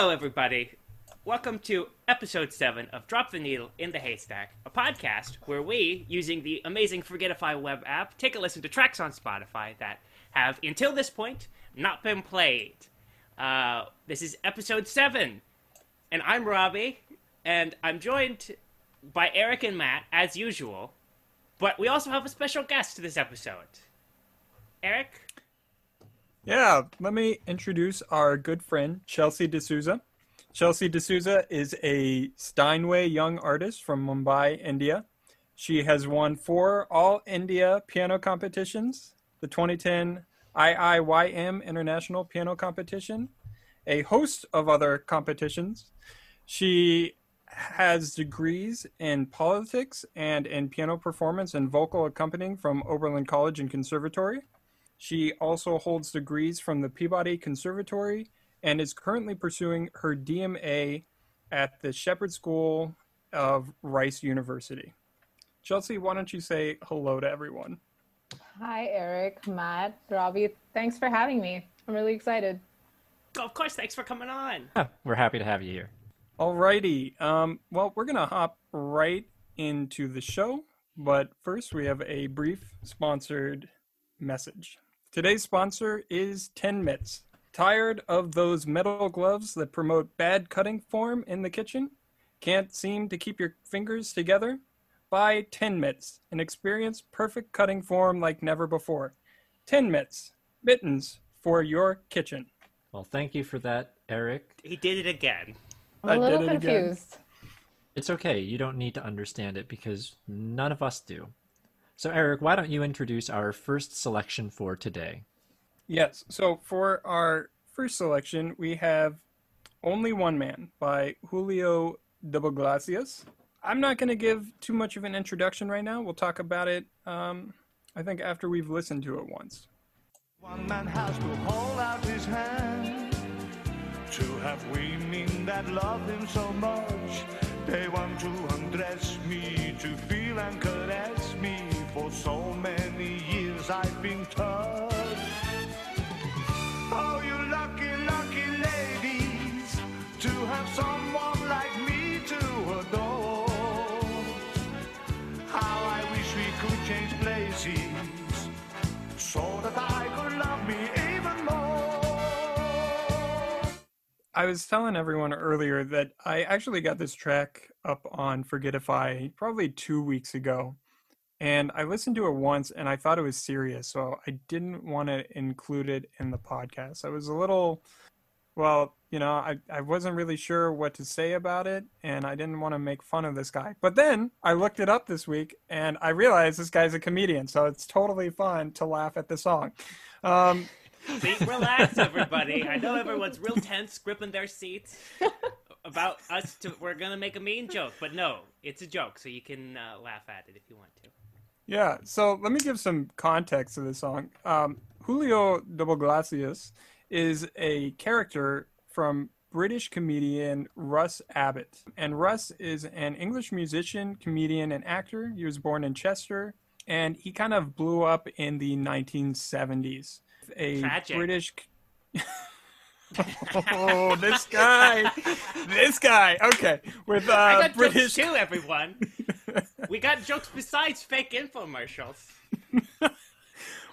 Hello, everybody. Welcome to episode 7 of Drop the Needle in the Haystack, a podcast where we, using the amazing Forgotify web app, take a listen to tracks on Spotify that have, until this point, not been played. Uh, this is episode 7, and I'm Robbie, and I'm joined by Eric and Matt, as usual, but we also have a special guest to this episode. Eric? Yeah, let me introduce our good friend, Chelsea D'Souza. Chelsea D'Souza is a Steinway young artist from Mumbai, India. She has won four All India piano competitions, the 2010 IIYM International Piano Competition, a host of other competitions. She has degrees in politics and in piano performance and vocal accompanying from Oberlin College and Conservatory. She also holds degrees from the Peabody Conservatory and is currently pursuing her DMA at the Shepherd School of Rice University. Chelsea, why don't you say hello to everyone? Hi, Eric, Matt, Robbie. Thanks for having me. I'm really excited. Oh, of course, thanks for coming on. We're happy to have you here. Alrighty. Um, well, we're going to hop right into the show, but first we have a brief sponsored message. Today's sponsor is 10 Mitts. Tired of those metal gloves that promote bad cutting form in the kitchen? Can't seem to keep your fingers together? Buy 10 Mitts and experience perfect cutting form like never before. 10 Mitts, mittens for your kitchen. Well, thank you for that, Eric. He did it again. I'm I a little did it again. confused. It's okay. You don't need to understand it because none of us do. So, Eric, why don't you introduce our first selection for today? Yes. So for our first selection, we have Only One Man by Julio de Iglesias. I'm not going to give too much of an introduction right now. We'll talk about it, um, I think, after we've listened to it once. One man has to hold out his hand to have women that love him so much. They want to undress me, to feel and caress me. For so many years I've been touched. Oh, you lucky, I was telling everyone earlier that I actually got this track up on Forgotify probably two weeks ago. And I listened to it once and I thought it was serious. So I didn't want to include it in the podcast. I was a little, well, you know, I, I wasn't really sure what to say about it. And I didn't want to make fun of this guy. But then I looked it up this week and I realized this guy's a comedian. So it's totally fun to laugh at the song. Um, See, relax, everybody. I know everyone's real tense, gripping their seats about us. To, we're gonna make a mean joke, but no, it's a joke, so you can uh, laugh at it if you want to. Yeah, so let me give some context to this song. Um, Julio de Iglesias is a character from British comedian Russ Abbott. And Russ is an English musician, comedian, and actor. He was born in Chester, and he kind of blew up in the 1970s. A Tragic. British. oh, this guy, this guy. Okay, with uh, I got British. jokes too, everyone. we got jokes besides fake infomercials.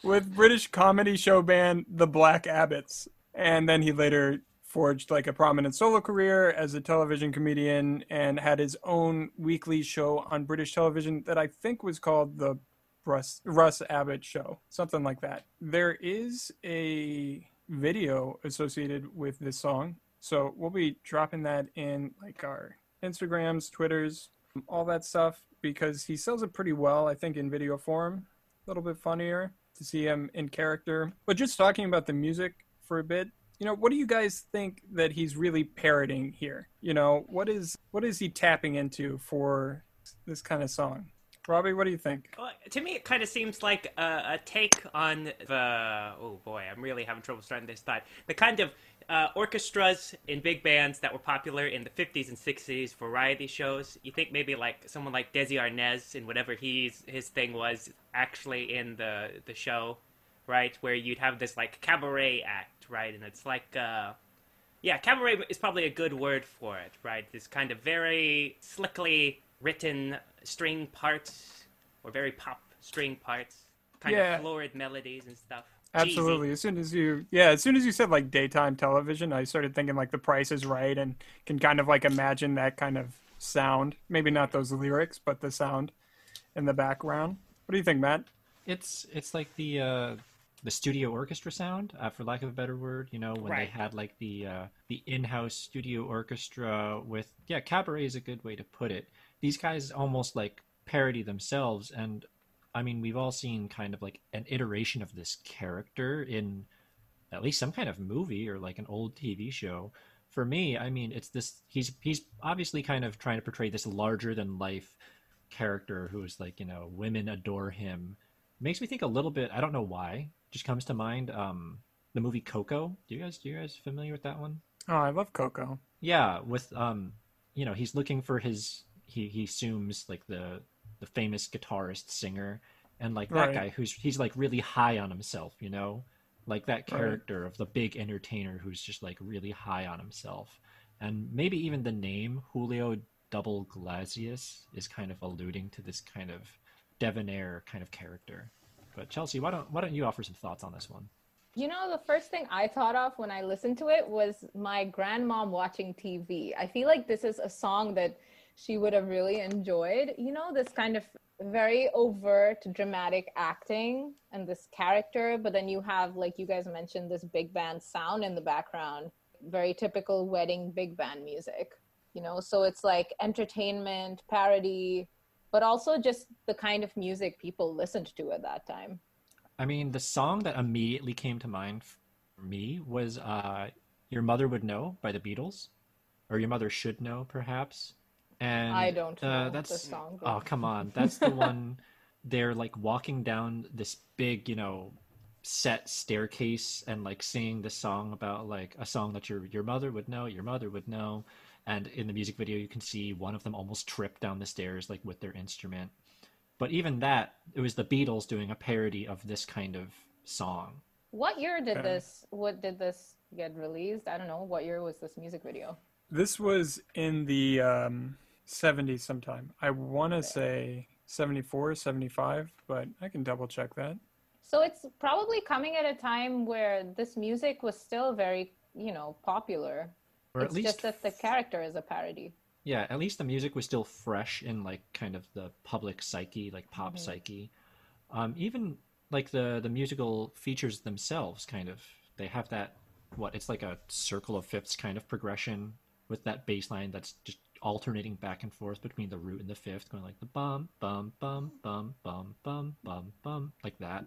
with British comedy show band The Black Abbots. And then he later forged like a prominent solo career as a television comedian and had his own weekly show on British television that I think was called the Russ, Russ Abbott Show, something like that. There is a video associated with this song. So we'll be dropping that in like our Instagrams, Twitters, all that stuff because he sells it pretty well, I think, in video form. A little bit funnier to see him in character. But just talking about the music for a bit, you know, what do you guys think that he's really parroting here? You know, what is what is he tapping into for this kind of song? Robbie, what do you think? Well, to me, it kind of seems like a, a take on the. Oh boy, I'm really having trouble starting this thought. The kind of uh, orchestras in big bands that were popular in the 50s and 60s variety shows. You think maybe like someone like Desi Arnaz and whatever he's his thing was actually in the the show, right? Where you'd have this like cabaret act, right? And it's like. Uh, Yeah, cabaret is probably a good word for it, right? This kind of very slickly written string parts, or very pop string parts, kind Yeah. of florid melodies and stuff. Absolutely. As soon as you, yeah, as soon as you said like daytime television, I started thinking like The Price is Right, and can kind of like imagine that kind of sound. Maybe not those lyrics, but the sound in the background. What do you think, Matt? It's it's like the uh, the studio orchestra sound, uh, for lack of a better word. You know, when Right. they had like the uh, the in-house studio orchestra with yeah, cabaret is a good way to put it. These guys almost like parody themselves, and I mean, we've all seen kind of like an iteration of this character in at least some kind of movie or like an old TV show. For me, I mean, it's this. He's he's obviously kind of trying to portray this larger than life character who's like you know women adore him. Makes me think a little bit. I don't know why. Just comes to mind. Um, the movie Coco. Do you guys do you guys familiar with that one? Oh, I love Coco. Yeah, with um, you know, he's looking for his. He he assumes like the the famous guitarist singer, and like that Right. guy who's he's like really high on himself. You know, like that character of the big entertainer who's just like really high on himself, and maybe even the name Julio Double Glazius is kind of alluding to this kind of debonair kind of character. But Chelsea, why don't why don't you offer some thoughts on this one? You know, the first thing I thought of when I listened to it was my grandmom watching TV. I feel like this is a song that she would have really enjoyed. You know, this kind of very overt, dramatic acting and this character, but then you have, like you guys mentioned, this big band sound in the background, very typical wedding big band music. You know, so it's like entertainment, parody, but also just the kind of music people listened to at that time. I mean, the song that immediately came to mind for me was uh, "Your Mother Would Know" by the Beatles, or "Your Mother Should Know," perhaps. And I don't uh, know that's the song. oh come on, that's the one. They're like walking down this big, you know, set staircase and like singing this song about like a song that your your mother would know, your mother would know. And in the music video, you can see one of them almost trip down the stairs like with their instrument. But even that, it was the Beatles doing a parody of this kind of song. What year did Okay. this? What did this get released? I don't know. What year was this music video? This was in the um, 70s sometime. I want to say 74, 75, but I can double check that. So it's probably coming at a time where this music was still very, you know, popular. Or it's at least just that the character is a parody. Yeah, at least the music was still fresh in like kind of the public psyche, like pop Mhm. psyche. Um, even like the the musical features themselves, kind of they have that what it's like a circle of fifths kind of progression with that bass line that's just alternating back and forth between the root and the fifth, going like the bum bum bum bum bum bum bum bum like that.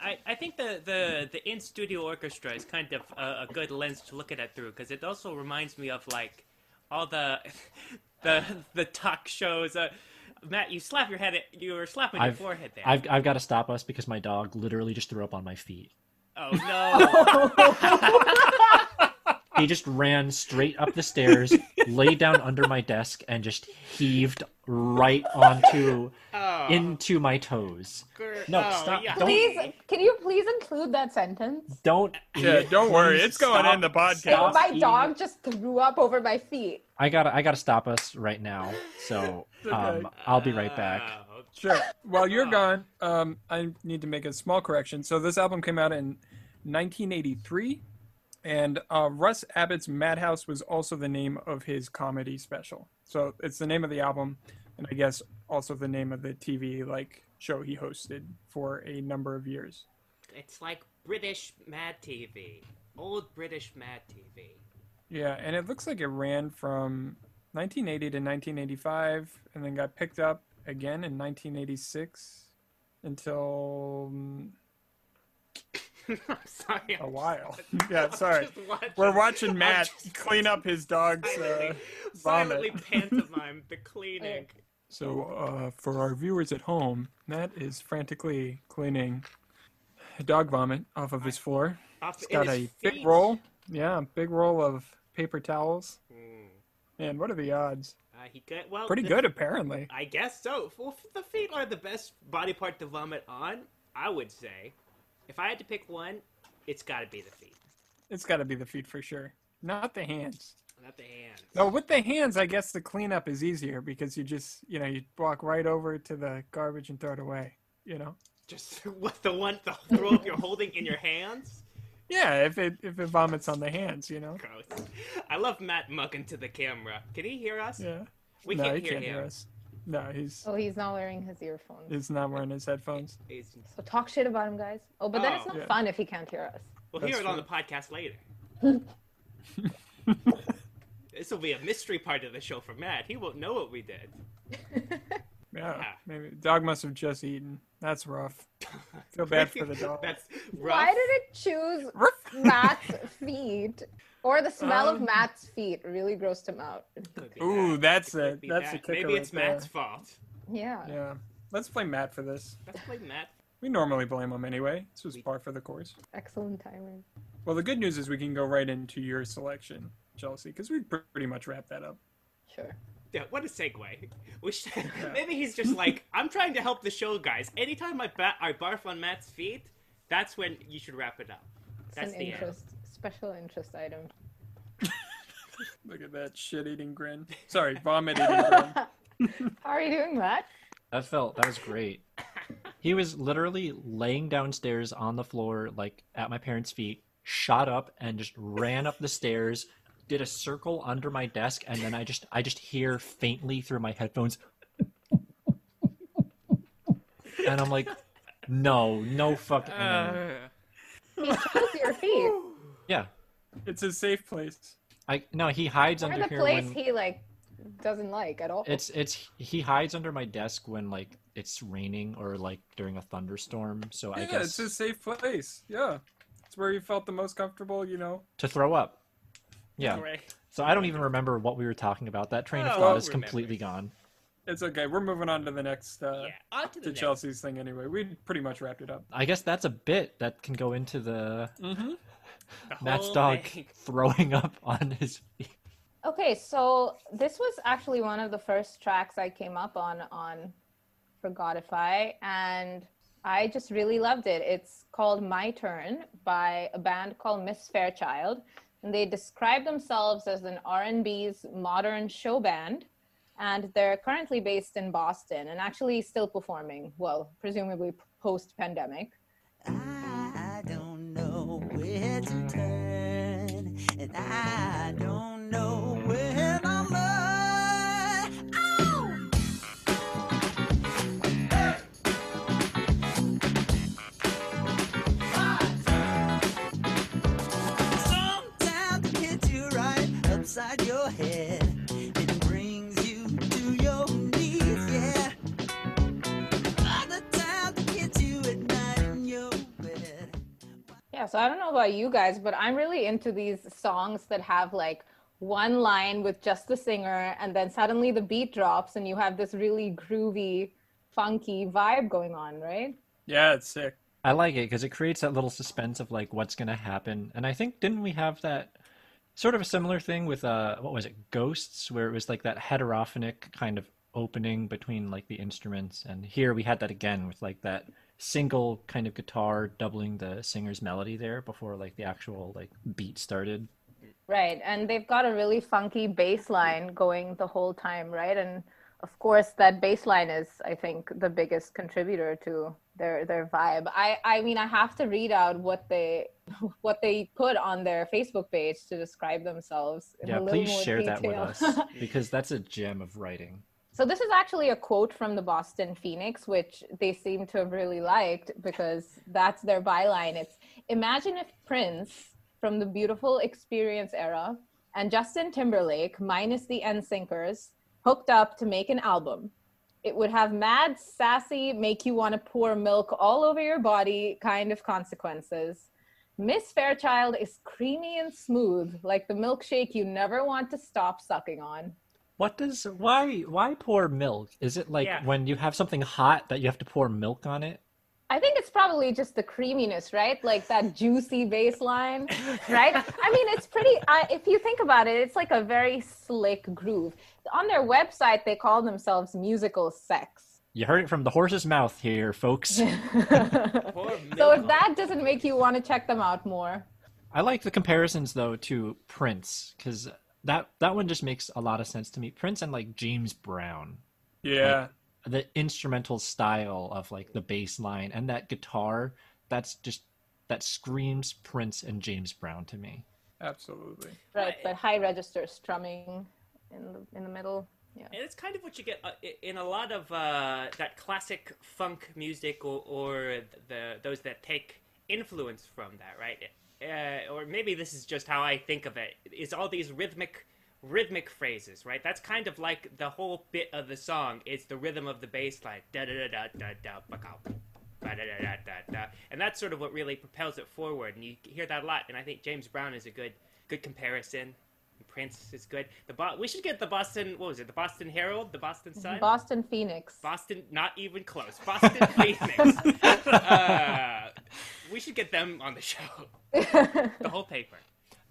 I, I think the, the, the in studio orchestra is kind of a, a good lens to look at it through because it also reminds me of like all the the the talk shows. Uh, Matt, you slap your head. You were slapping your I've forehead there. I've I've got to stop us because my dog literally just threw up on my feet. Oh no! He just ran straight up the stairs, laid down under my desk, and just heaved right onto oh, into my toes. no, oh, stop, yeah. don't- Please, can you please include that sentence? Don't. Yeah, don't worry, please it's going stop- in the podcast. stop my eating- dog just threw up over my feet. I gotta I gotta stop us right now. So um, I'll be right back. Oh, Sure. While you're gone, um, I need to make a small correction. So this album came out in 1983, and uh, Russ Abbott's Madhouse was also the name of his comedy special. So it's the name of the album, and I guess also the name of the TV like show he hosted for a number of years. It's like British Mad TV, old British Mad TV. Yeah, and it looks like it ran from 1980 to 1985, and then got picked up again in 1986 until mm, I'm sorry. a I'm while. just- yeah, I'm sorry. just watching- We're watching Matt just clean up his dog's uh, silently, vomit. silently pantomime the cleaning. So, uh, for our viewers at home, Matt is frantically cleaning dog vomit off of his floor. Off He's got a feet. big roll. Yeah, big roll of paper towels. Hmm. Man, what are the odds? Uh, he got well. Pretty the- good, apparently. I guess so. Well, the feet are the best body part to vomit on. I would say, if I had to pick one, it's got to be the feet. It's got to be the feet for sure. not the hands. Not the hands. No, with the hands, I guess the cleanup is easier because you just, you know, you walk right over to the garbage and throw it away. You know. Just what the one the throw up you're holding in your hands? Yeah, if it if it vomits on the hands, you know. Gross. I love Matt mugging to the camera. Can he hear us? Yeah. We no, can't he hear can't him. hear us. No, he's Oh, he's not wearing his earphones. he's not wearing his headphones. He's- So talk shit about him, guys. Oh, but then it's Oh. not Yeah. fun if he can't hear us. We'll That's hear it on the podcast later. this will be a mystery part of the show for Matt. He won't know what we did. Yeah, Yeah. maybe dog must have just eaten. That's rough. Feel bad for the dog. That's rough. Why did it choose Matt's feet? Or the smell of Um, Matt's feet really grossed him out. Ooh, that. that's It could a- be that's a kicker Maybe right it's Matt's there. fault. Yeah. Yeah, let's play Matt for this. Let's play Matt. We normally blame him anyway. This was We- par for the course. Excellent timing. Well, the good news is we can go right into your selection, Chelsea, because we pr- pretty much wrapped that up. Sure. Yeah, what a segue. We should, maybe he's just like, I'm trying to help the show, guys. Anytime I, ba- I barf on Matt's feet, that's when you should wrap it up. It's That's an the end. interest, special interest item. Look at that shit-eating grin. Sorry, vomit-eating grin. How are you doing, Matt? That felt that was great. He was literally laying downstairs on the floor, like at my parents' feet, shot up and just ran up the stairs, did a circle under my desk, and then I just I just hear faintly through my headphones. And I'm like, no, no fucking Uh, He chose your feet. yeah. It's a safe place. I no, he hides Or under the here place when he like doesn't like at all. it's it's he hides under my desk when like it's raining or like during a thunderstorm. So I yeah, guess it's a safe place. Yeah, it's where you felt the most comfortable. You know. to throw up. Yeah. right. So I don't even remember what we were talking about. That train of Oh, thought who is completely gone. It's okay. We're moving on to the next uh, Yeah, on to the to next. Chelsea's thing anyway. We pretty much wrapped it up. I guess that's a bit that can go into the Mm-hmm. The Matt's whole dog thing. throwing up on his feet. Okay, so this was actually one of the first tracks I came up on on Forgotify, and I just really loved it. It's called My Turn by a band called Miss Fairchild, and they describe themselves as an R&B's modern show band, and they're currently based in Boston and actually still performing. Well, presumably post-pandemic. I don't know where to turn, and I don't know Yeah, so I don't know about you guys, but I'm really into these songs that have like one line with just the singer, and then suddenly the beat drops, and you have this really groovy, funky vibe going on, right? Yeah, it's sick. I like it because it creates that little suspense of like what's gonna happen. And I think didn't we have that sort of a similar thing with uh what was it Ghosts where it was like that heterophonic kind of opening between like the instruments and here we had that again with like that single kind of guitar doubling the singer's melody there before like the actual like beat started. Right, and they've got a really funky bass line going the whole time, right? And of course, that bass line is, I think, the biggest contributor to their their vibe. I I mean, I have to read out what they what they put on their Facebook page to describe themselves. Yeah, please share that with us because that's a gem of writing. So this is actually a quote from the Boston Phoenix, which they seem to have really liked because that's their byline. It's imagine if Prince from the beautiful experience era and Justin Timberlake, minus the NSYNCers, hooked up to make an album. It would have mad, sassy, make you want to pour milk all over your body kind of consequences. Miss Fairchild is creamy and smooth, like the milkshake you never want to stop sucking on. What does why why pour milk? Is it like Yeah. when you have something hot that you have to pour milk on it? I think it's probably just the creaminess, right? Like that juicy baseline, right? I mean, it's pretty. I, if you think about it, it's like a very slick groove. On their website, they call themselves musical sex. You heard it from the horse's mouth here, folks. So if that doesn't make you want to check them out more, I like the comparisons though to Prince because that that one just makes a lot of sense to me. Prince and like James Brown, Yeah. the instrumental style of like the bass line and that guitar, that's just that screams Prince and James Brown to me. Absolutely. Right, but high register strumming in the in the middle. Yeah. And it's kind of what you get uh, in a lot of uh, that classic funk music, or, or the those that take influence from that, right? Uh, or maybe this is just how I think of it. Is all these rhythmic rhythmic phrases, right? That's kind of like the whole bit of the song. It's the rhythm of the bass line, da da da da da da ba-cow, ba da da da da da, and that's sort of what really propels it forward. And you hear that a lot. And I think James Brown is a good good comparison. Prince is good. The Bo- we should get the Boston. What was it? The Boston Herald, the Boston Sun, Boston Phoenix. Boston. Not even close. Boston Phoenix. uh, we should get them on the show. The whole paper.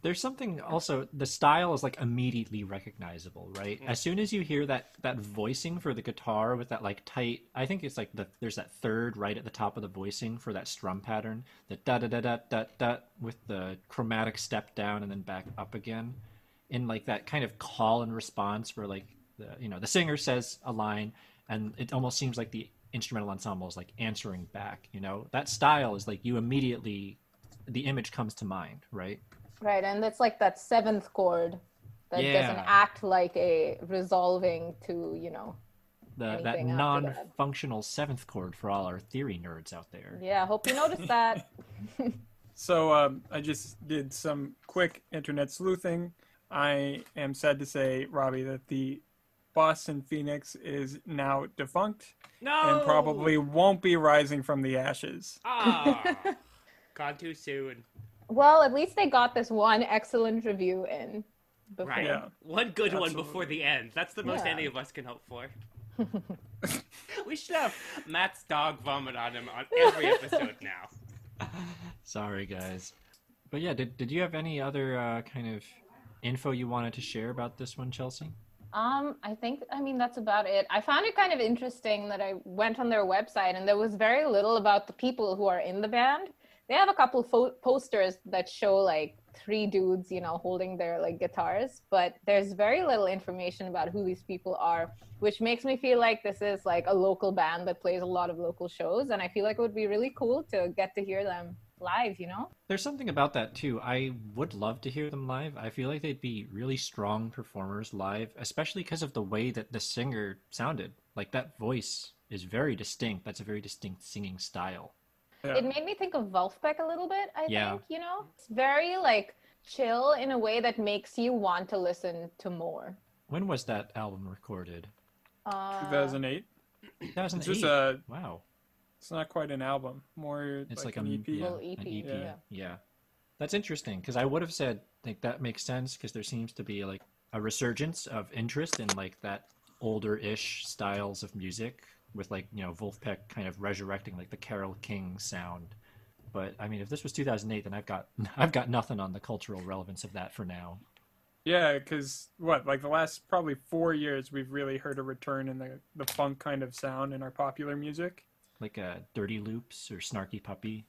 There's something also the style is like immediately recognizable, right? Mm. As soon as you hear that that voicing for the guitar with that like tight, I think it's like the there's that third right at the top of the voicing for that strum pattern, the da da da da da da with the chromatic step down and then back up again, in like that kind of call and response where like the you know the singer says a line and it almost seems like the instrumental ensembles like answering back. You know that style is like you immediately the image comes to mind, right? Right, and it's like that seventh chord that doesn't act like a resolving to, you know. the that anything after that. non-functional seventh chord for all our theory nerds out there. Yeah, hope you noticed that. So um, I just did some quick internet sleuthing. I am sad to say, Robbie, that the Boston Phoenix is now defunct No. and probably won't be rising from the ashes. Ah. Gone too soon. well, at least they got this one excellent review in before. Right. Yeah. One good one before the end. That's the most Yeah. any of us can hope for. we should have Matt's dog vomit on him on every episode now. Sorry, guys. But yeah, did did you have any other uh, kind of info you wanted to share about this one, Chelsea? Um, I think I mean that's about it. I found it kind of interesting that I went on their website and there was very little about the people who are in the band. They have a couple fo- posters that show like three dudes, you know, holding their like guitars, but there's very little information about who these people are, which makes me feel like this is like a local band that plays a lot of local shows and I feel like it would be really cool to get to hear them live, you know? There's something about that too. I would love to hear them live. I feel like they'd be really strong performers live, especially because of the way that the singer sounded. Like that voice is very distinct. That's a very distinct singing style. Yeah. it made me think of Vulfpeck a little bit, I Yeah. think, you know? It's very like chill in a way that makes you want to listen to more. When was that album recorded? Uh, 2008. It's 2008. just a. wow. It's not quite an album. More It's like, like, an a EP. yeah, Little EP, an EP. yeah. Yeah. That's interesting because I would have said like that makes sense because there seems to be like a resurgence of interest in like that older-ish styles of music with like you know Vulfpeck kind of resurrecting like the Carole King sound. But I mean, if this was 2008, then I've got I've got nothing on the cultural relevance of that for now. Yeah, because what, like the last probably four years, we've really heard a return in the the funk kind of sound in our popular music. Like uh, Dirty Loops or Snarky Puppy.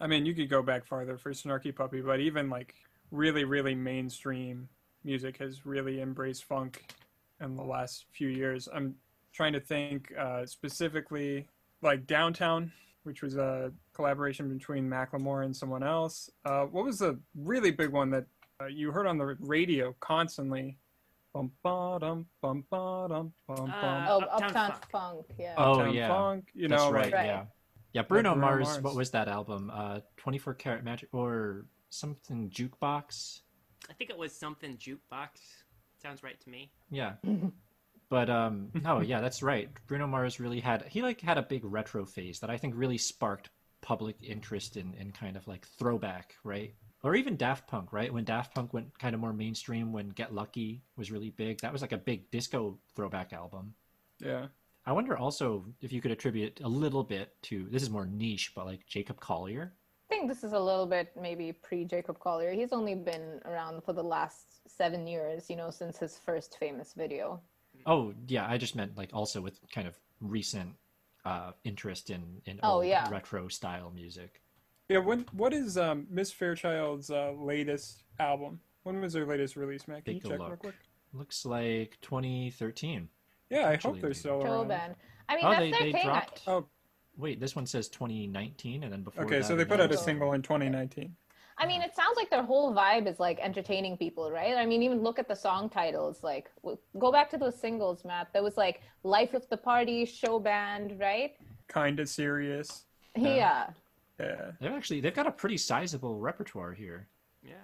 I mean, you could go back farther for Snarky Puppy, but even like really, really mainstream music has really embraced funk in the last few years. I'm trying to think uh, specifically like Downtown, which was a collaboration between Macklemore and someone else. Uh, what was the really big one that uh, you heard on the radio constantly? Bum ba dum bum bum Uh, bum. Oh, Uptown Uptown, Funk. Funk. yeah. Oh, Uptown yeah. Funk, you That's right. like, Right. Yeah. Yeah. Bruno, Bruno Mars, Mars. What was that album? Uh, 24 Karat Magic or something jukebox. I think it was something jukebox. Sounds right to me. Yeah. But um no, yeah, that's right. Bruno Mars really had he like had a big retro phase that I think really sparked public interest in in kind of like throwback, right? Or even Daft Punk, right? When Daft Punk went kind of more mainstream when Get Lucky was really big. That was like a big disco throwback album. yeah. I wonder also if you could attribute a little bit to this is more niche, but like Jacob Collier. I think this is a little bit maybe pre Jacob Collier. He's only been around for the last seven years, you know, since his first famous video. Oh yeah, I just meant like also with kind of recent uh, interest in in Oh, old yeah. retro style music. Yeah, when what is um, Miss Fairchild's uh, latest album? When was their latest release, Matt? Can Take you a check real quick? Looks like 2013. Yeah, I hope they're maybe. still Joe around. band. I mean, Oh, that's they, their they thing. I- dropped. Oh, Wait, this one says 2019, and then before okay, that so they put out a single in 2019. I mean, it sounds like their whole vibe is like entertaining people, right? I mean, even look at the song titles. Like, w- go back to those singles, Matt. There was like "Life of the Party," "Show Band," right? Kind of serious. Yeah. Yeah. They've actually they've got a pretty sizable repertoire here. Yeah.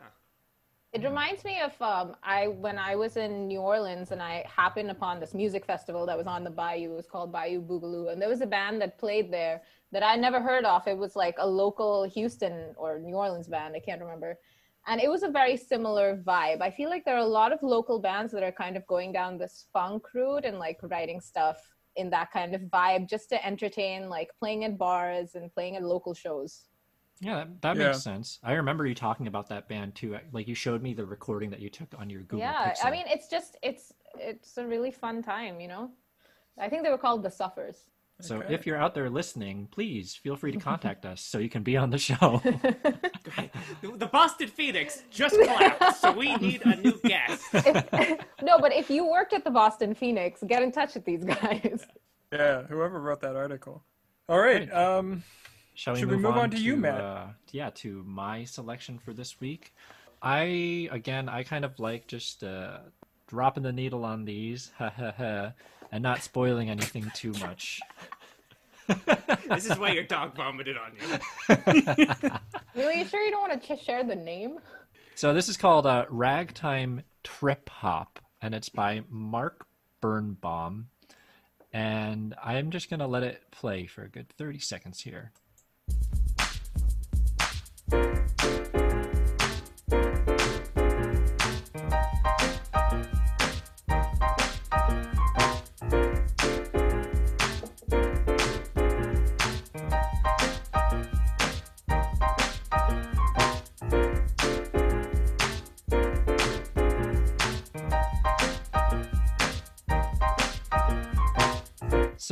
It reminds me of um, I when I was in New Orleans and I happened upon this music festival that was on the Bayou. It was called Bayou Boogaloo, and there was a band that played there that I never heard of. It was like a local Houston or New Orleans band. I can't remember. And it was a very similar vibe. I feel like there are a lot of local bands that are kind of going down this funk route and like writing stuff in that kind of vibe just to entertain, like playing at bars and playing at local shows. Yeah, that, that Yeah. makes sense. I remember you talking about that band too. Like you showed me the recording that you took on your Google yeah Pixel. i mean it's just it's it's a really fun time you know i think they were called the suffers so Okay. if you're out there listening, please feel free to contact us so you can be on the show. The Boston Phoenix just collapsed, so we need a new guest. If- no but if you worked at the boston phoenix get in touch with these guys Yeah, whoever wrote that article. All right. Right. Um, Shall we Should move, we move on on to you, Matt? Uh, yeah, to my selection for this week. I again, I kind of like just uh, dropping the needle on these, ha ha ha, and not spoiling anything too much. This is why your dog vomited on you. really you sure you don't want to ch- share the name So this is called uh, Ragtime Trip Hop, and it's by Mark Birnbaum. And I'm just gonna let it play for a good 30 seconds here.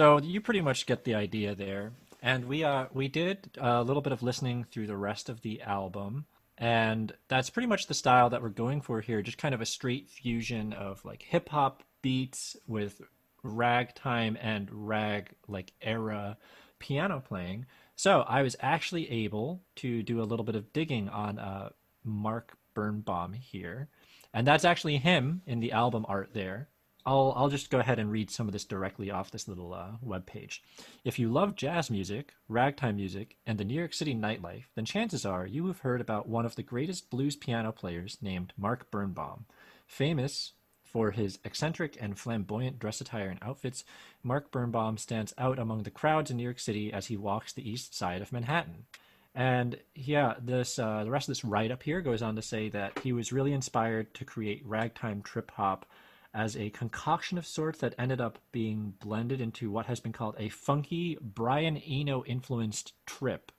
So you pretty much get the idea there. And we uh we did a little bit of listening through the rest of the album. And that's pretty much the style that we're going for here, just kind of a straight fusion of like hip hop beats with ragtime and rag like era piano playing. So I was actually able to do a little bit of digging on uh Mark Birnbaum here. And that's actually him in the album art there. I'll I'll just go ahead and read some of this directly off this little uh, web page. If you love jazz music, ragtime music, and the New York City nightlife, then chances are you have heard about one of the greatest blues piano players named Mark Birnbaum. Famous for his eccentric and flamboyant dress attire and outfits, Mark Birnbaum stands out among the crowds in New York City as he walks the east side of Manhattan. And yeah, this uh, the rest of this write up here goes on to say that he was really inspired to create ragtime trip hop as a concoction of sorts that ended up being blended into what has been called a funky Brian Eno influenced trip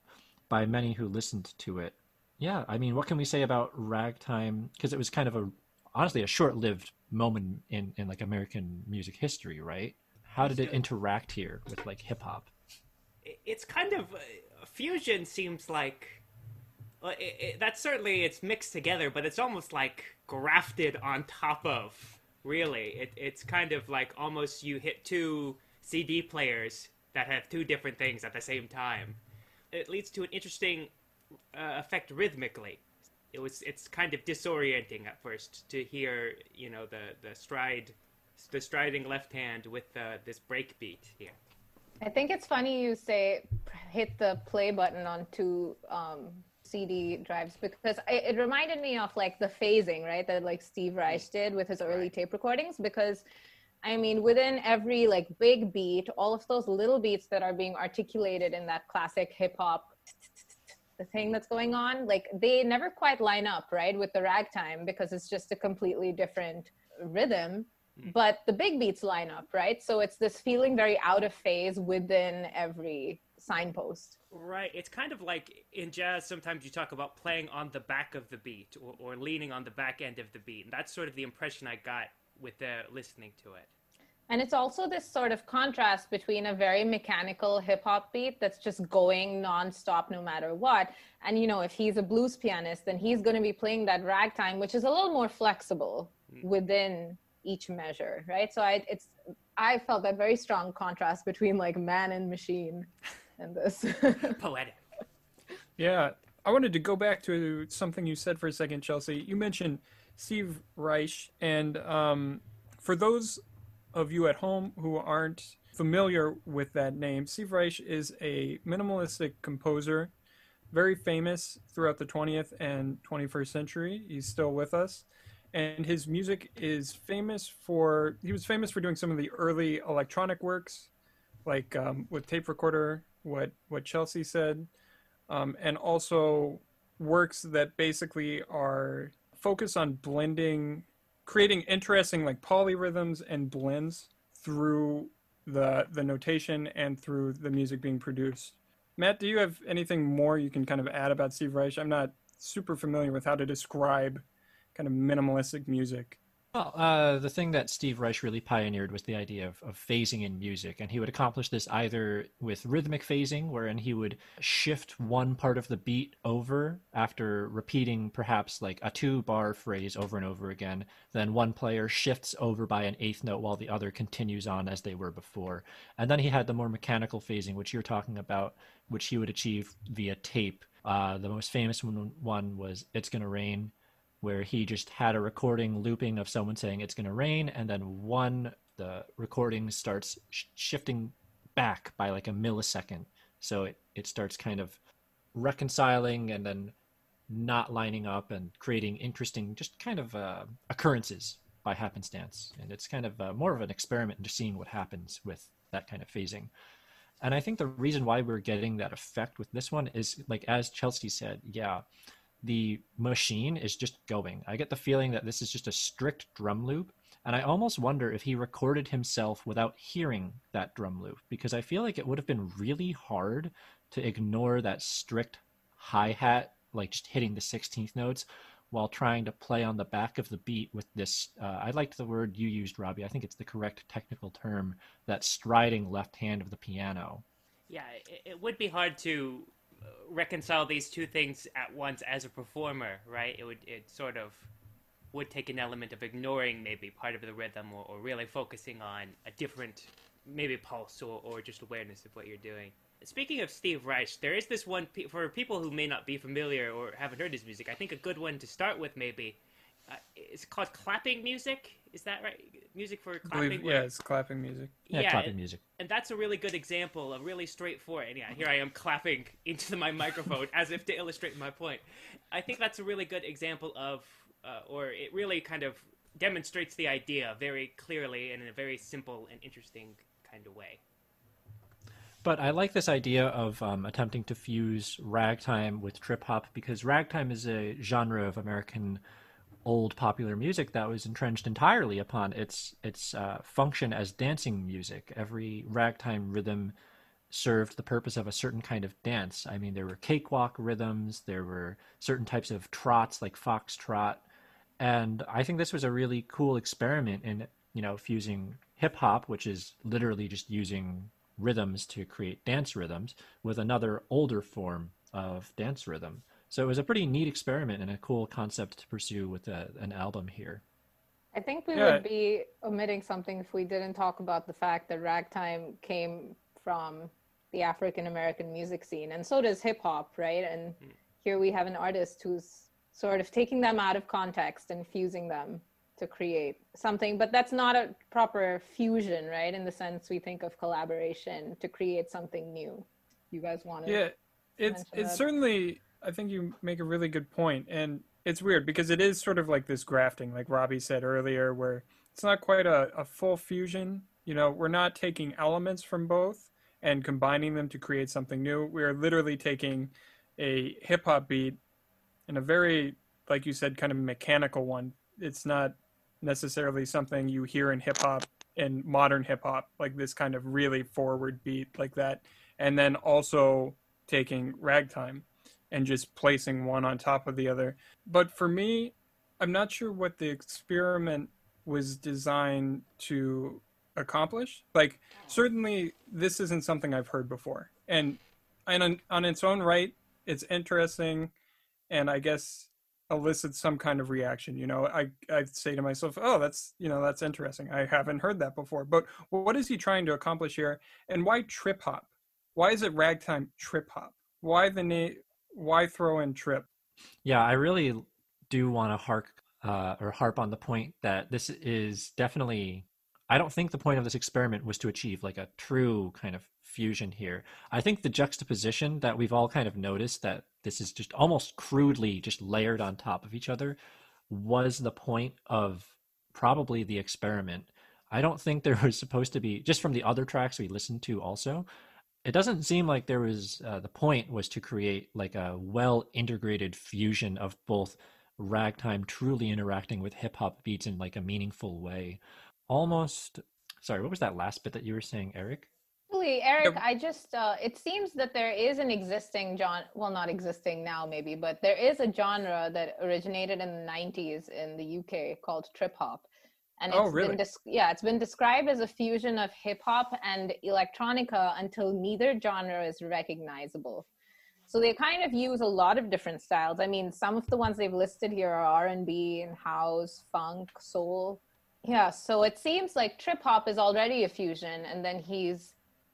by many who listened to it. Yeah, I mean, what can we say about ragtime? Because it was kind of a honestly a short lived moment in in like American music history, right? How did it interact here with like hip hop? it's kind of uh, fusion seems like well, it, it, that's certainly it's mixed together but it's almost like grafted on top of really? It, it's kind of like almost you hit two cd players that have two different things at the same time. It leads to an interesting uh, effect rhythmically. It was it's kind of disorienting at first to hear you know the the stride the striding left hand with uh, this break beat here. I think it's funny you say hit the play button on two um, CD drives because I, it reminded me of like the phasing, right? That like Steve Reich mm-hmm. did with his early tape recordings. Because I mean, within every like big beat, all of those little beats that are being articulated in that classic hip hop, the thing that's going on, like they never quite line up, right, with the ragtime because it's just a completely different rhythm mm-hmm. but the big beats line up, right? So it's this feeling very out of phase within every signpost. Right. It's kind of like in jazz, sometimes you talk about playing on the back of the beat or, or leaning on the back end of the beat. And that's sort of the impression I got with uh, listening to it. And it's also this sort of contrast between a very mechanical hip hop beat that's just going nonstop no matter what. And, you know, if he's a blues pianist, then he's going to be playing that ragtime, which is a little more flexible within each measure, right? So I, it's, I felt that very strong contrast between like man and machine in this. Poetic. Yeah, I wanted to go back to something you said for a second, Chelsea. You mentioned Steve Reich, and um, for those of you at home who aren't familiar with that name, Steve Reich is a minimalistic composer, very famous throughout the 20th and 21st century. He's still with us. And his music is famous for, he was famous for doing some of the early electronic works, like um, with tape recorder, what, what Chelsea said, um, and also works that basically are focused on blending creating interesting like polyrhythms and blends through the the notation and through the music being produced. Matt, do you have anything more you can kind of add about Steve Reich? I'm not super familiar with how to describe kind of minimalistic music. Well, uh, the thing that Steve Reich really pioneered was the idea of, of phasing in music, and he would accomplish this either with rhythmic phasing, wherein he would shift one part of the beat over after repeating perhaps like a two bar phrase over and over again. Then one player shifts over by an eighth note while the other continues on as they were before. And then he had the more mechanical phasing, which you're talking about, which he would achieve via tape. Uh, the most famous one, one was It's Gonna Rain where he just had a recording looping of someone saying it's going to rain and then one the recording starts sh- shifting back by like a millisecond. So it, it starts kind of reconciling and then not lining up and creating interesting just kind of uh, occurrences by happenstance. And it's kind of uh, more of an experiment into seeing what happens with that kind of phasing. And i think the reason why we're getting that effect with this one is like as chelsea said yeah the machine is just going. I get the feeling that this is just a strict drum loop. And I almost wonder if he recorded himself without hearing that drum loop, because I feel like it would have been really hard to ignore that strict hi hat, like just hitting the 16th notes, while trying to play on the back of the beat with this. Uh, I liked the word you used, Robbie. I think it's the correct technical term that striding left hand of the piano. Yeah, it, it would be hard to reconcile these two things at once as a performer, right? It would it sort of would take an element of ignoring maybe part of the rhythm or, or really focusing on a different maybe pulse or, or just awareness of what you're doing. Speaking of Steve Reich, there is this one for people who may not be familiar or haven't heard his music. I think a good one to start with maybe uh, it's called clapping music. Is that right? Music for clapping. believe, yeah, it's clapping music. Yeah, Yeah, clapping it- music. and that's a really good example, a really straightforward. And yeah, here I am clapping into my microphone as if to illustrate my point. I think that's a really good example of, uh, or it really kind of demonstrates the idea very clearly and in a very simple and interesting kind of way. But I like this idea of um, attempting to fuse ragtime with trip hop because ragtime is a genre of American old popular music that was entrenched entirely upon its its uh, function as dancing music. Every ragtime rhythm served the purpose of a certain kind of dance. I mean, there were cakewalk rhythms, there were certain types of trots like foxtrot, and I think this was a really cool experiment in you know fusing hip hop, which is literally just using rhythms to create dance rhythms, with another older form of dance rhythm. So it was a pretty neat experiment and a cool concept to pursue with a, an album here. I think we Yeah. would be omitting something if we didn't talk about the fact that ragtime came from the African American music scene, and so does hip hop, right? And hmm. here we have an artist who's sort of taking them out of context and fusing them to create something, but that's not a proper fusion, right? In the sense we think of collaboration to create something new. You guys want to? Yeah, it's it's that. certainly. I think you make a really good point, and it's weird because it is sort of like this grafting, like Robbie said earlier, where it's not quite a, a full fusion. You know, we're not taking elements from both and combining them to create something new. We're literally taking a hip hop beat and a very, like you said, kind of mechanical one. It's not necessarily something you hear in hip hop in modern hip hop, like this kind of really forward beat like that. And then also taking ragtime and just placing one on top of the other. But for me, I'm not sure what the experiment was designed to accomplish. Like certainly this isn't something I've heard before, and and on, on its own right, it's interesting, and I guess elicits some kind of reaction. You know, I I say to myself, oh, that's you know that's interesting. I haven't heard that before. But what is he trying to accomplish here, and why trip hop? Why is it ragtime trip hop? Why the name? Why throw in trip? Yeah, I really do want to hark uh, or harp on the point that this is definitely. I don't think the point of this experiment was to achieve like a true kind of fusion here. I think the juxtaposition that we've all kind of noticed that this is just almost crudely just layered on top of each other was the point of probably the experiment. I don't think there was supposed to be just from the other tracks we listened to also it doesn't seem like there was uh, the point was to create like a well integrated fusion of both ragtime truly interacting with hip hop beats in like a meaningful way. Almost sorry what was that last bit that you were saying eric? Actually, Eric, I just uh, it seems that there is an existing genre, well, not existing now maybe, but there is a genre that originated in the 90s in the UK called trip hop. And Oh, it's really? been des- yeah, it's been described as a fusion of hip hop and electronica until neither genre is recognizable. So they kind of use a lot of different styles. I mean, some of the ones they've listed here are R&B and house, funk, soul. Yeah, so it seems like trip hop is already a fusion and then he's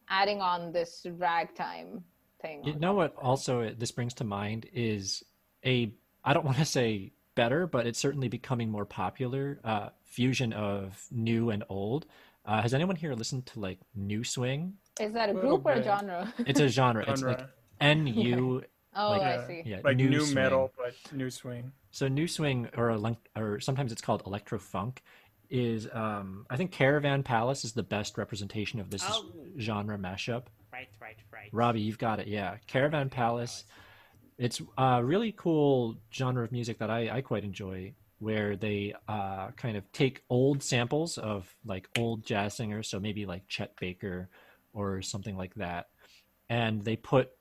adding on this ragtime thing. You know what also this brings to mind is a I don't want to say better, but it's certainly becoming more popular uh, fusion of new and old. Uh, has anyone here listened to like new swing? Is that a Little group or a genre? It's a genre. It's like Genre. N U. oh, like, I see. Yeah, like new, swing. metal, but new swing. So new swing or elec- or sometimes it's called electro funk is um, I think Caravan Palace is the best representation of this Oh. genre mashup. Right, right, right. Robbie, you've got it. Yeah, Caravan Palace. It's a really cool genre of music that I, I quite enjoy, where they uh, kind of take old samples of like old jazz singers, so maybe like Chet Baker or something like that, and they put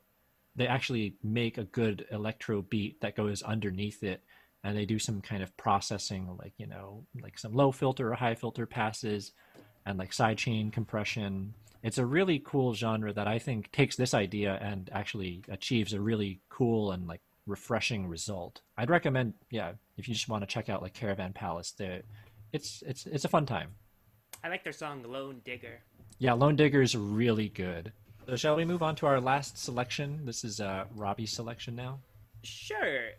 they actually make a good electro beat that goes underneath it, and they do some kind of processing, like you know, like some low filter or high filter passes, and like sidechain compression. It's a really cool genre that I think takes this idea and actually achieves a really cool and like refreshing result. I'd recommend, yeah, if you just want to check out like Caravan Palace, there, it's it's it's a fun time. I like their song "Lone Digger." Yeah, Lone Digger is really good. So shall we move on to our last selection? This is uh, Robbie's selection now. Sure.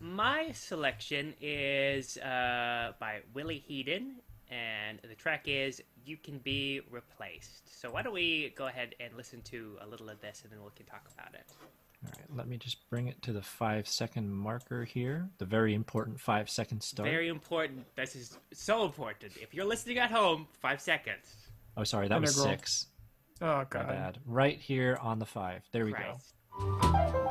My selection is uh, by Willie Headen, and the track is "You Can Be Replaced." So why don't we go ahead and listen to a little of this, and then we can talk about it. All right, let me just bring it to the five second marker here. The very important five second start. Very important. This is so important. If you're listening at home, five seconds. Oh, sorry, that was Integral. six. Oh God. My god. bad. Right here on the five. There we go. Christ. Now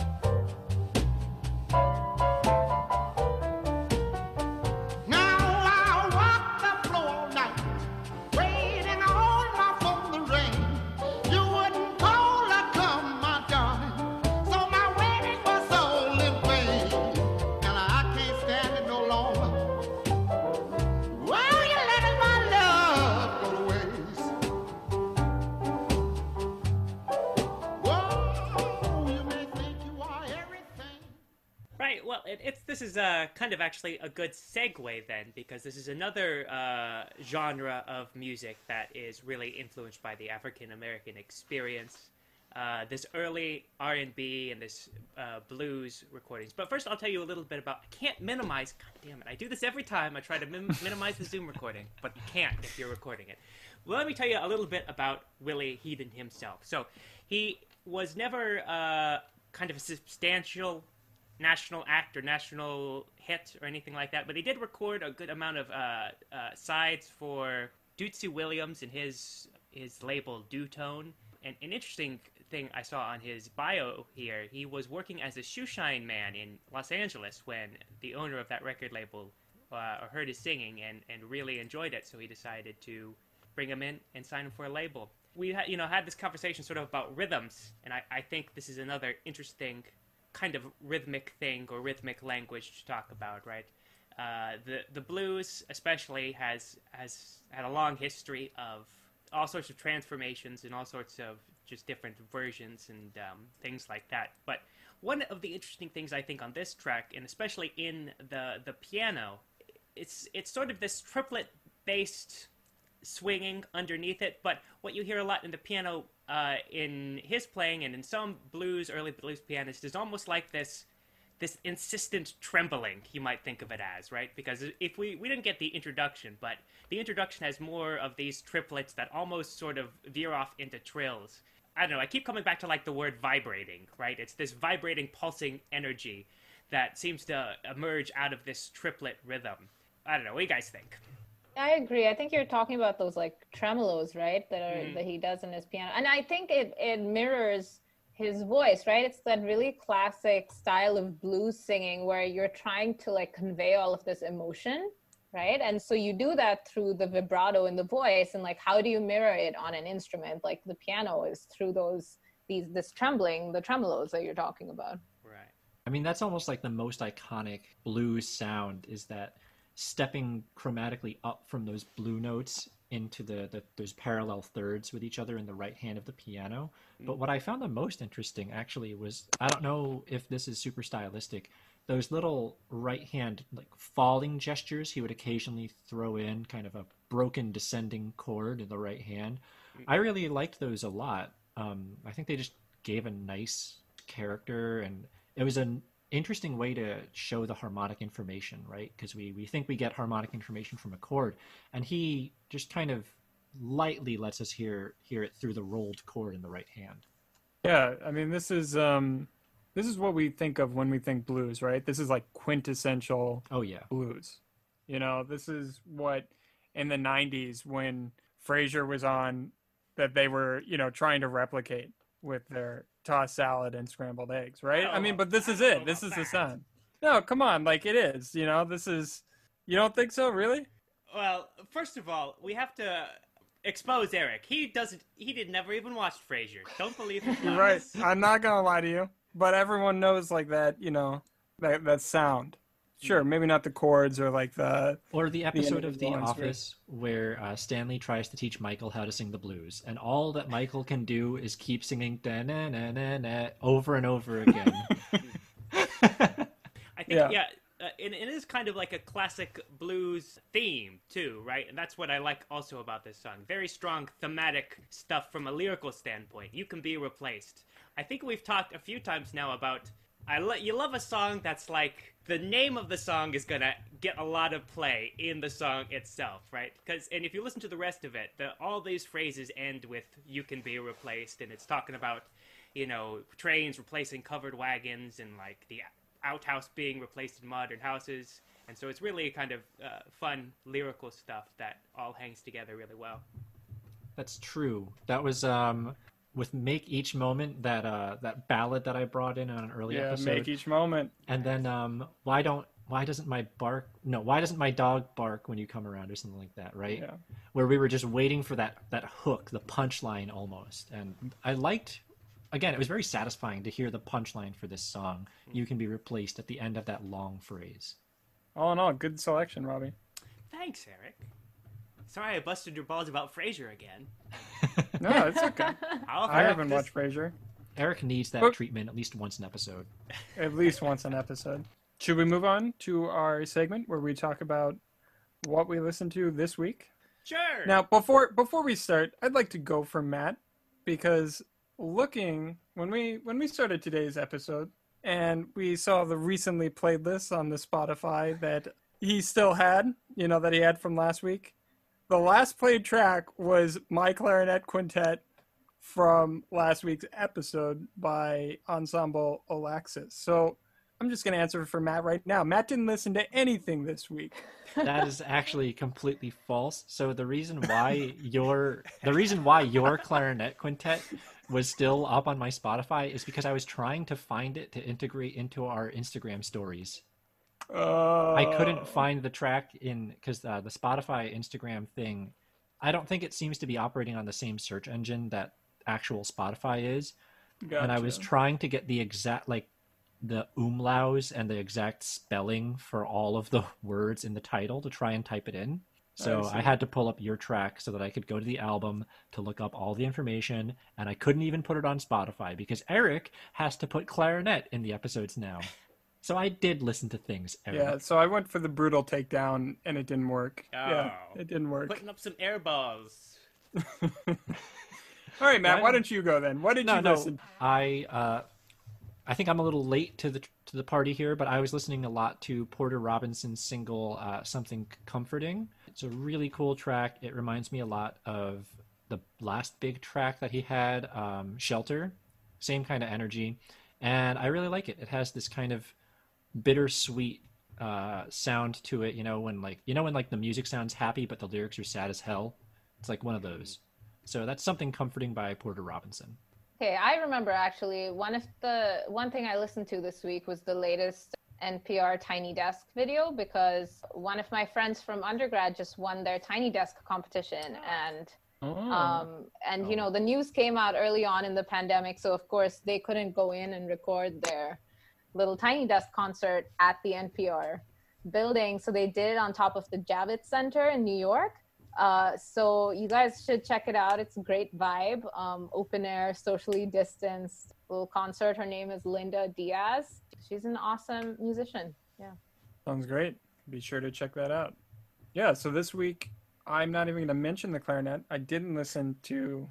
is uh, kind of actually a good segue then, because this is another uh, genre of music that is really influenced by the African American experience. Uh, this early R and this uh, blues recordings. But first, I'll tell you a little bit about. I can't minimize. God damn it! I do this every time. I try to min- minimize the Zoom recording, but you can't if you're recording it. Well, let me tell you a little bit about Willie Headen himself. So, he was never uh, kind of a substantial national act or national hit or anything like that, but he did record a good amount of uh, uh, sides for Dootsie Williams and his his label Dootone. And an interesting thing I saw on his bio here, he was working as a shoeshine man in Los Angeles when the owner of that record label uh, heard his singing and, and really enjoyed it, so he decided to bring him in and sign him for a label. We had, you know, had this conversation sort of about rhythms, and I, I think this is another interesting kind of rhythmic thing or rhythmic language to talk about, right? Uh, the the blues especially has has had a long history of all sorts of transformations and all sorts of just different versions and um, things like that. But one of the interesting things I think on this track, and especially in the the piano, it's it's sort of this triplet based swinging underneath it. But what you hear a lot in the piano uh, in his playing and in some blues, early blues pianists, is almost like this this insistent trembling you might think of it as right? Because if we we didn't get the introduction but the introduction has more of these triplets that almost sort of veer off into trills. I don't know i keep coming back to like the word vibrating right? It's this vibrating pulsing energy that seems to emerge out of this triplet rhythm. I don't know what do you guys think I agree. I think you're talking about those like tremolos, right? That are Mhm. that he does in his piano, and I think it it mirrors his voice, right? It's that really classic style of blues singing where you're trying to like convey all of this emotion, right? And so you do that through the vibrato in the voice, and like how do you mirror it on an instrument? Like the piano is through those these this trembling, the tremolos that you're talking about. right I mean, that's almost like the most iconic blues sound is that stepping chromatically up from those blue notes into the, the those parallel thirds with each other in the right hand of the piano. But what I found the most interesting actually was I don't know if this is super stylistic. Those little right hand like falling gestures he would occasionally throw in, kind of a broken descending chord in the right hand. I really liked those a lot. Um, I think they just gave a nice character, and it was an interesting way to show the harmonic information, right? Because we, we think we get harmonic information from a chord, and he just kind of lightly lets us hear hear it through the rolled chord in the right hand. Yeah, I mean this is um this is what we think of when we think blues, right? This is like quintessential Oh yeah, blues. You know, this is what in the 90s when Frasier was on that they were, you know, trying to replicate with their tossed salad and scrambled eggs, right? I mean, oh, but this is it. This is the sound. No, come on, like it is, you know, this is you don't think so, really? Well, first of all, we have to expose Eric. He doesn't. He did never even watch Frasier. Don't believe him. You're right. I'm not gonna lie to you, but everyone knows like that, you know, that that sound. Sure, maybe not the chords or like the or the episode of The individual instruments. Office where uh, Stanley tries to teach Michael how to sing the blues, and all that Michael can do is keep singing da na na na na over and over again. I think Yeah. yeah, uh, and it is kind of like a classic blues theme too, right? And that's what I like also about this song. Very strong thematic stuff from a lyrical standpoint. You can be replaced. I think we've talked a few times now about I lo- you love a song that's like the name of the song is gonna get a lot of play in the song itself, right? Because and if you listen to the rest of it, the, all these phrases end with "you can be replaced," and it's talking about you know trains replacing covered wagons and like the outhouse being replaced in modern houses. And so it's really kind of uh, fun lyrical stuff that all hangs together really well. That's true. That was um with make each moment that uh that ballad that I brought in on an early yeah, episode. make each moment. And then um why don't why doesn't my bark no why doesn't my dog bark when you come around or something like that right Yeah. where we were just waiting for that that hook the punchline almost and I liked again it was very satisfying to hear the punchline for this song you can be replaced at the end of that long phrase All in all, good selection, Robbie. Thanks, Eric. Sorry I busted your balls about Frasier again. No, it's okay. I'll I have haven't this- watched Frasier Eric needs that But- treatment at least once an episode at least once an episode. Should we move on to our segment where we talk about what we listened to this week? Sure. Now, before before we start, I'd like to go for Matt because looking when we when we started today's episode and we saw the recently played list on the Spotify that he still had, you know, that he had from last week. The last played track was My Clarinet Quintet from last week's episode by Ensemble Olaxis. So I'm just going to answer for Matt right now. Matt didn't listen to anything this week. that is actually completely false so the reason why your the reason why your clarinet quintet was still up on my spotify is because i was trying to find it to integrate into our instagram stories Uh, i couldn't find the track in because uh, the spotify instagram thing. I don't think it seems to be operating on the same search engine that actual spotify is. And i was trying to get the exact like the umlauts and the exact spelling for all of the words in the title to try and type it in. So I I, had to pull up your track so that I could go to the album to look up all the information, and I couldn't even put it on Spotify because Eric has to put clarinet in the episodes now. So I did listen to things, Eric. Yeah, so I went for the brutal takedown and it didn't work. Yeah, Oh. it didn't work. Putting up some air balls. All right, Matt, Why- why don't you go then? What did no, you no. listen? I uh, I think I'm a little late to the to the party here, but I was listening a lot to Porter Robinson's single uh, "Something Comforting." It's a really cool track. It reminds me a lot of the last big track that he had, um, "Shelter." Same kind of energy, and I really like it. It has this kind of bittersweet uh, sound to it. You know, when like you know when like the music sounds happy, but the lyrics are sad as hell. It's like one of those. So that's something comforting by Porter Robinson. Okay, I remember actually one of the one thing I listened to this week was the latest NPR Tiny Desk video because one of my friends from undergrad just won their Tiny Desk competition and Oh. um and you know the news came out early on in the pandemic so of course they couldn't go in and record their little Tiny Desk concert at the NPR building so they did it on top of the Javits Center in New York uh, so you guys should check it out. It's a great vibe. Um, open air, socially distanced little concert. Her name is Linda Diaz. She's an awesome musician. Yeah. Sounds great. Be sure to check that out. Yeah, so this week I'm not even going to mention the clarinet. I didn't listen to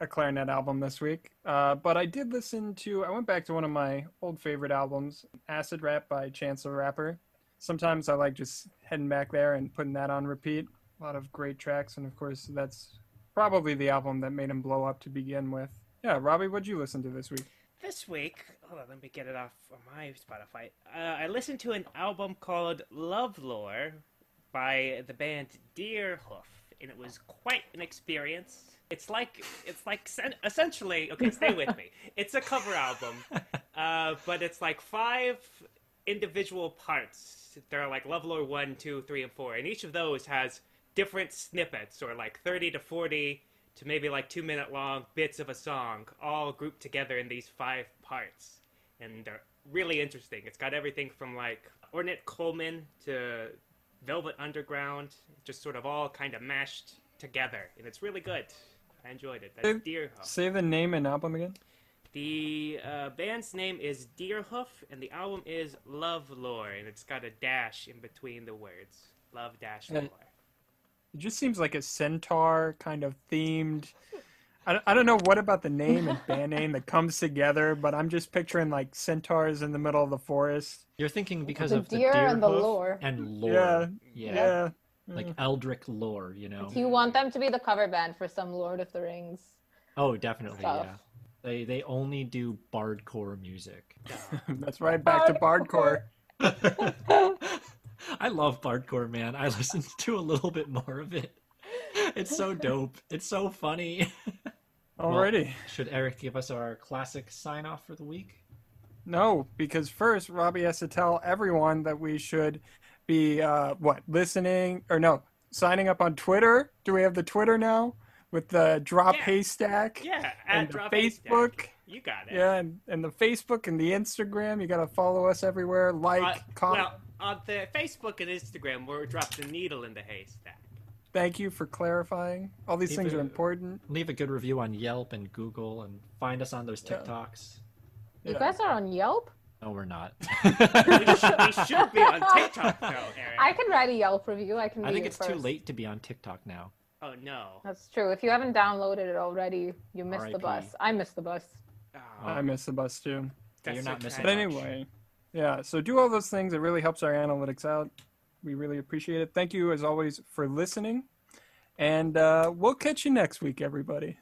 a clarinet album this week, uh, but I did listen to. I went back to one of my old favorite albums, Acid Rap by Chance the Rapper. Sometimes I like just heading back there and putting that on repeat. A lot of great tracks, and of course, that's probably the album that made him blow up to begin with. Yeah, Robbie, what'd you listen to this week? This week, hold on, let me get it off of my Spotify. Uh, I listened to an album called Love Lore by the band Deerhoof, and it was quite an experience. It's like it's like sen- essentially okay. Stay with me. It's a cover album, uh, but it's like five individual parts. There are like Love Lore one, two, three, and four, and each of those has different snippets, or like thirty to forty to maybe like two minute long bits of a song, all grouped together in these five parts, and they're really interesting. It's got everything from like Ornette Coleman to Velvet Underground, just sort of all kind of mashed together, and it's really good. I enjoyed it. That's Say- Deer Say the name and album again. The uh, band's name is Deerhoof, and the album is Love Lore, and it's got a dash in between the words. Love dash Yeah. lore. It just seems like a centaur kind of themed. I don't, I don't know what about the name and band name that comes together, but I'm just picturing like centaurs in the middle of the forest. You're thinking because The of deer the deer and the lore. and lore. Yeah, yeah, Yeah. Like mm. eldritch lore. You know. Do you want them to be the cover band for some Lord of the Rings? Oh, definitely. stuff? Yeah. They they only do bardcore music. That's right. Back to bardcore. I love bardcore, man. I listened to a little bit more of it. It's so dope. It's so funny. Alrighty. Should Eric give us our classic sign off for the week? No, because first Robbie has to tell everyone that we should be uh, what listening or no signing up on Twitter. Do we have the Twitter now with the Drop Yeah. Haystack? Yeah, and at the Drop Facebook. Haystack. You got it. Yeah, and, and the Facebook and the Instagram. You got to follow us everywhere. Like, Uh, comment. well, on the Facebook and Instagram, we're drop the needle in the haystack. Thank you for clarifying. All these Leave things are important. Leave a good review on Yelp and Google and find us on those Yeah. TikToks. You Yeah. guys are on Yelp? No, we're not. We should, we should be on TikTok, though, Eric. I can write a Yelp review. I can I think it it's too late to be on TikTok now. Oh no. That's true. If you haven't downloaded it already, you missed the bus. I missed the bus. Oh, I miss the bus too. that's you're so not missing But tragic. anyway, yeah. So do all those things. It really helps our analytics out. We really appreciate it. Thank you as always for listening, and uh, we'll catch you next week, everybody.